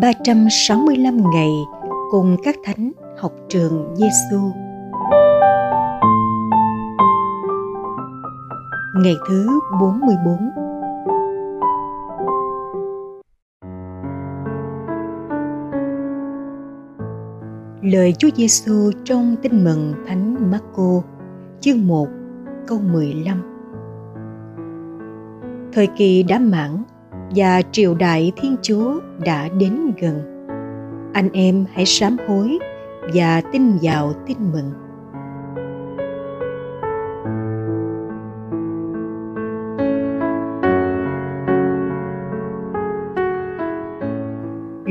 365 ngày cùng các thánh học trường Giêsu. Ngày thứ 44 Lời Chúa Giêsu trong Tin mừng Thánh Marco, chương 1, câu 15. Thời kỳ đã mãn và triều đại Thiên Chúa đã đến gần. Anh em hãy sám hối và tin vào tin mừng.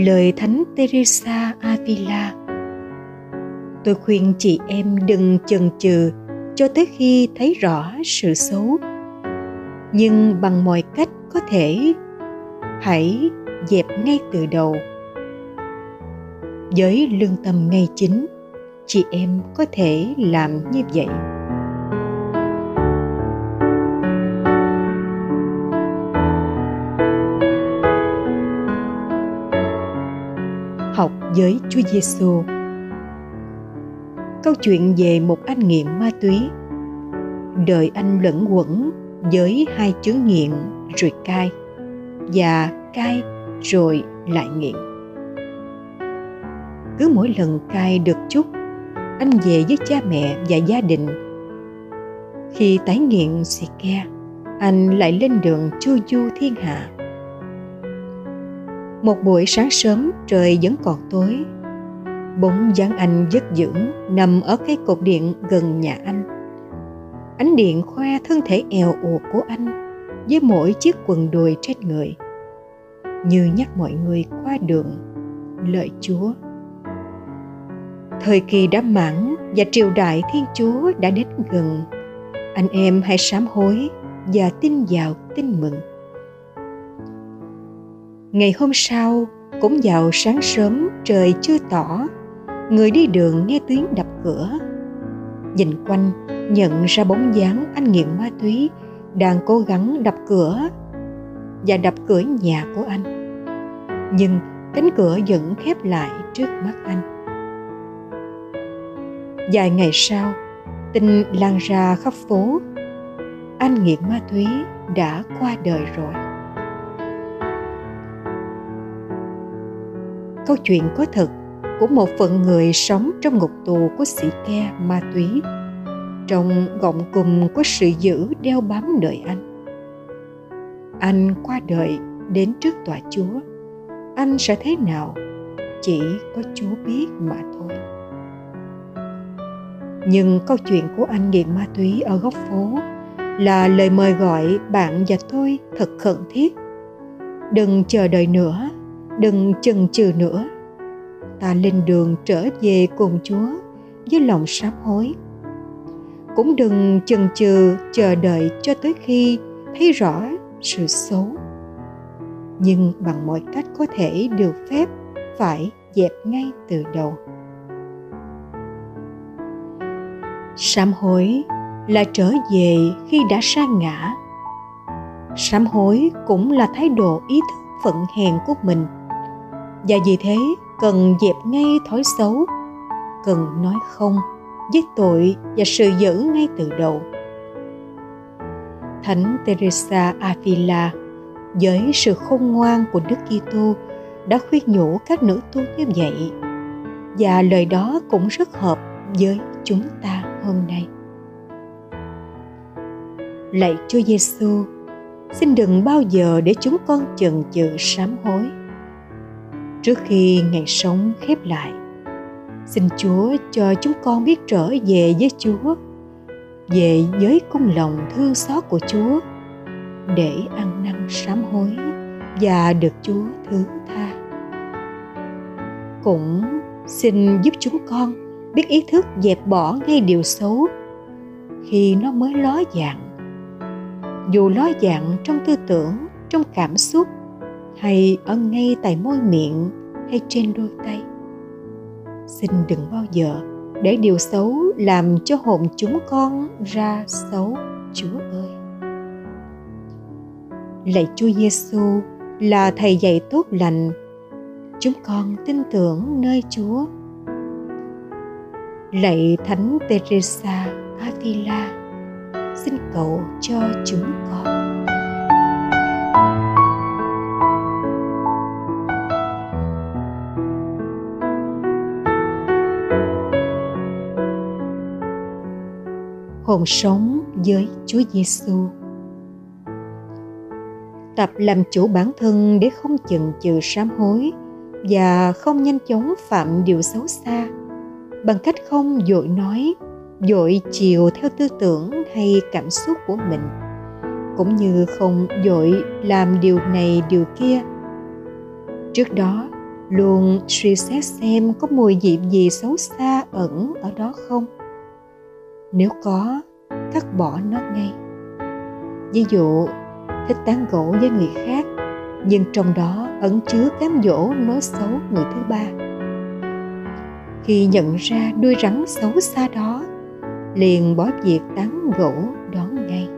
Lời Thánh Teresa Avila Tôi khuyên chị em đừng chần chừ cho tới khi thấy rõ sự xấu nhưng bằng mọi cách có thể hãy dẹp ngay từ đầu với lương tâm ngay chính, chị em có thể làm như vậy học với Chúa Giêsu. Câu chuyện về một anh nghiện ma túy. Đời anh lẫn quẩn với hai chứng nghiện rồi cai và cai rồi lại nghiện. Cứ mỗi lần cai được chút, anh về với cha mẹ và gia đình. Khi tái nghiện xì ke, anh lại lên đường chu du thiên hạ. Một buổi sáng sớm trời vẫn còn tối. Bóng dáng anh giấc dưỡng nằm ở cái cột điện gần nhà anh. Ánh điện khoe thân thể eo uột của anh với mỗi chiếc quần đùi trên người. Như nhắc mọi người qua đường lợi chúa. Thời kỳ đã mãn và triều đại thiên chúa đã đến gần. Anh em hãy sám hối và tin vào tin mừng. Ngày hôm sau, cũng vào sáng sớm, trời chưa tỏ, người đi đường nghe tiếng đập cửa. Nhìn quanh, nhận ra bóng dáng anh nghiện ma túy đang cố gắng đập cửa và đập cửa nhà của anh. Nhưng cánh cửa vẫn khép lại trước mắt anh. Vài ngày sau, tin lan ra khắp phố, anh nghiện ma túy đã qua đời rồi. Câu chuyện có thật của một phận người sống trong ngục tù của sĩ ke ma túy trong gọng cùm có sự giữ đeo bám đợi anh. Anh qua đời đến trước tòa chúa, anh sẽ thế nào chỉ có chúa biết mà thôi. Nhưng câu chuyện của anh nghiện ma túy ở góc phố là lời mời gọi bạn và tôi thật khẩn thiết. Đừng chờ đợi nữa, đừng chần chừ nữa. Ta lên đường trở về cùng chúa với lòng sám hối cũng đừng chần chừ chờ đợi cho tới khi thấy rõ sự xấu. Nhưng bằng mọi cách có thể được phép phải dẹp ngay từ đầu. Sám hối là trở về khi đã sa ngã. Sám hối cũng là thái độ ý thức phận hèn của mình. Và vì thế cần dẹp ngay thói xấu, cần nói không với tội và sự dữ ngay từ đầu. Thánh Teresa Avila với sự khôn ngoan của Đức Kitô đã khuyên nhủ các nữ tu như vậy và lời đó cũng rất hợp với chúng ta hôm nay. Lạy Chúa Giêsu, xin đừng bao giờ để chúng con chần chừ sám hối. Trước khi ngày sống khép lại, xin chúa cho chúng con biết trở về với chúa, về với cung lòng thương xót của chúa, để ăn năn sám hối và được chúa thứ tha. Cũng xin giúp chúng con biết ý thức dẹp bỏ ngay điều xấu khi nó mới ló dạng. Dù ló dạng trong tư tưởng, trong cảm xúc, hay ở ngay tại môi miệng, hay trên đôi tay xin đừng bao giờ để điều xấu làm cho hồn chúng con ra xấu, chúa ơi. Lạy chúa giêsu là thầy dạy tốt lành. Chúng con tin tưởng nơi chúa. Lạy thánh teresa avila, xin cầu cho chúng con. Hồn sống với Chúa Giêsu. Tập làm chủ bản thân để không chần chừ sám hối và không nhanh chóng phạm điều xấu xa bằng cách không dội nói, dội chiều theo tư tưởng hay cảm xúc của mình cũng như không dội làm điều này điều kia. Trước đó, luôn suy xét xem có mùi vị gì xấu xa ẩn ở đó không nếu có, cắt bỏ nó ngay. Ví dụ, thích tán gỗ với người khác, nhưng trong đó ẩn chứa cám dỗ nói xấu người thứ ba. Khi nhận ra đuôi rắn xấu xa đó, liền bỏ việc tán gỗ đón ngay.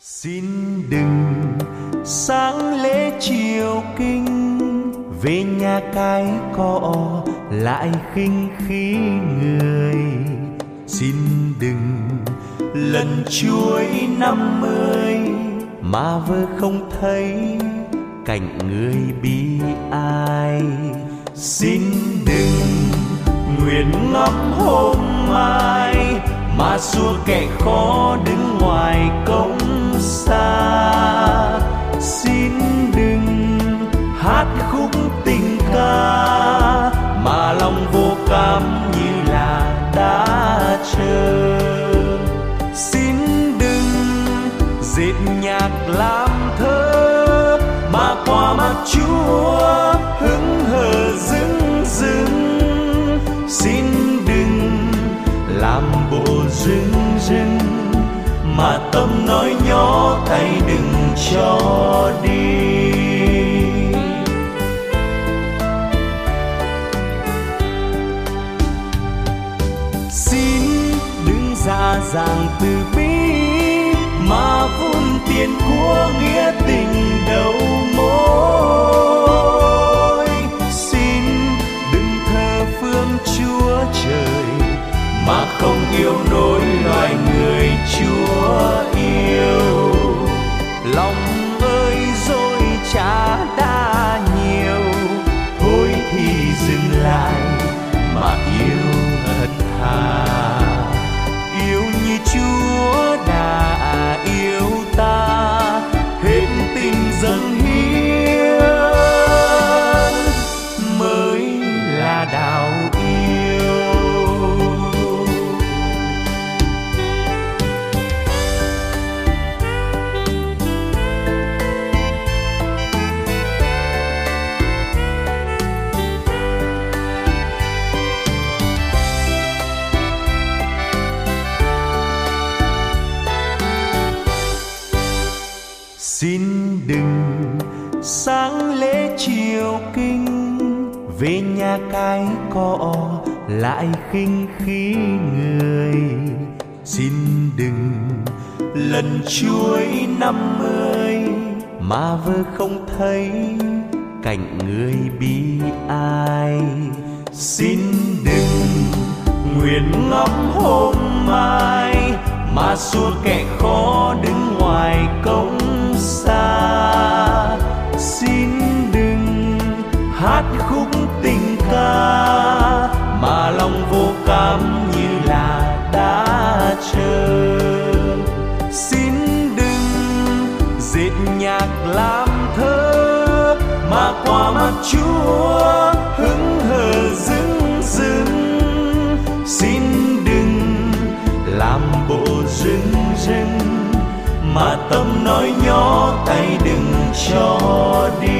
Xin đừng sáng lễ chiều kinh, về nhà cái cọ, lại khinh khí người. Xin đừng lần chuối năm mươi, mà vơ không thấy cảnh người bi ai. Xin đừng nguyện ngắm hôm mai, mà xua kẻ khó đứng ngoài cổng xa xin đừng hát khúc tình ca mà lòng vô cảm như là đã chờ. Xin đừng dệt nhạc làm thơ mà qua mắt chúa tâm nói nhỏ tay đừng cho đi. Xin đứng ra dàng từ bi, mà vun tiền của nghĩa tình đầu mối. Xin đừng sáng lễ chiều kinh, về nhà cái cỏ lại khinh khí người. Xin đừng lần chuối năm mươi mà vơ không thấy cảnh người bi ai. Xin đừng nguyện ngắm hôm mai mà xua kẻ khó đứng ngoài cổng xa. Xin đừng hát khúc tình ca mà lòng vô cảm như là đã chờ. Xin đừng dệt nhạc làm thơ mà qua mặt chúa hứng hờ dưng dưng xin đừng làm bộ dưng dưng mà tâm nói nhỏ tay đừng cho đi.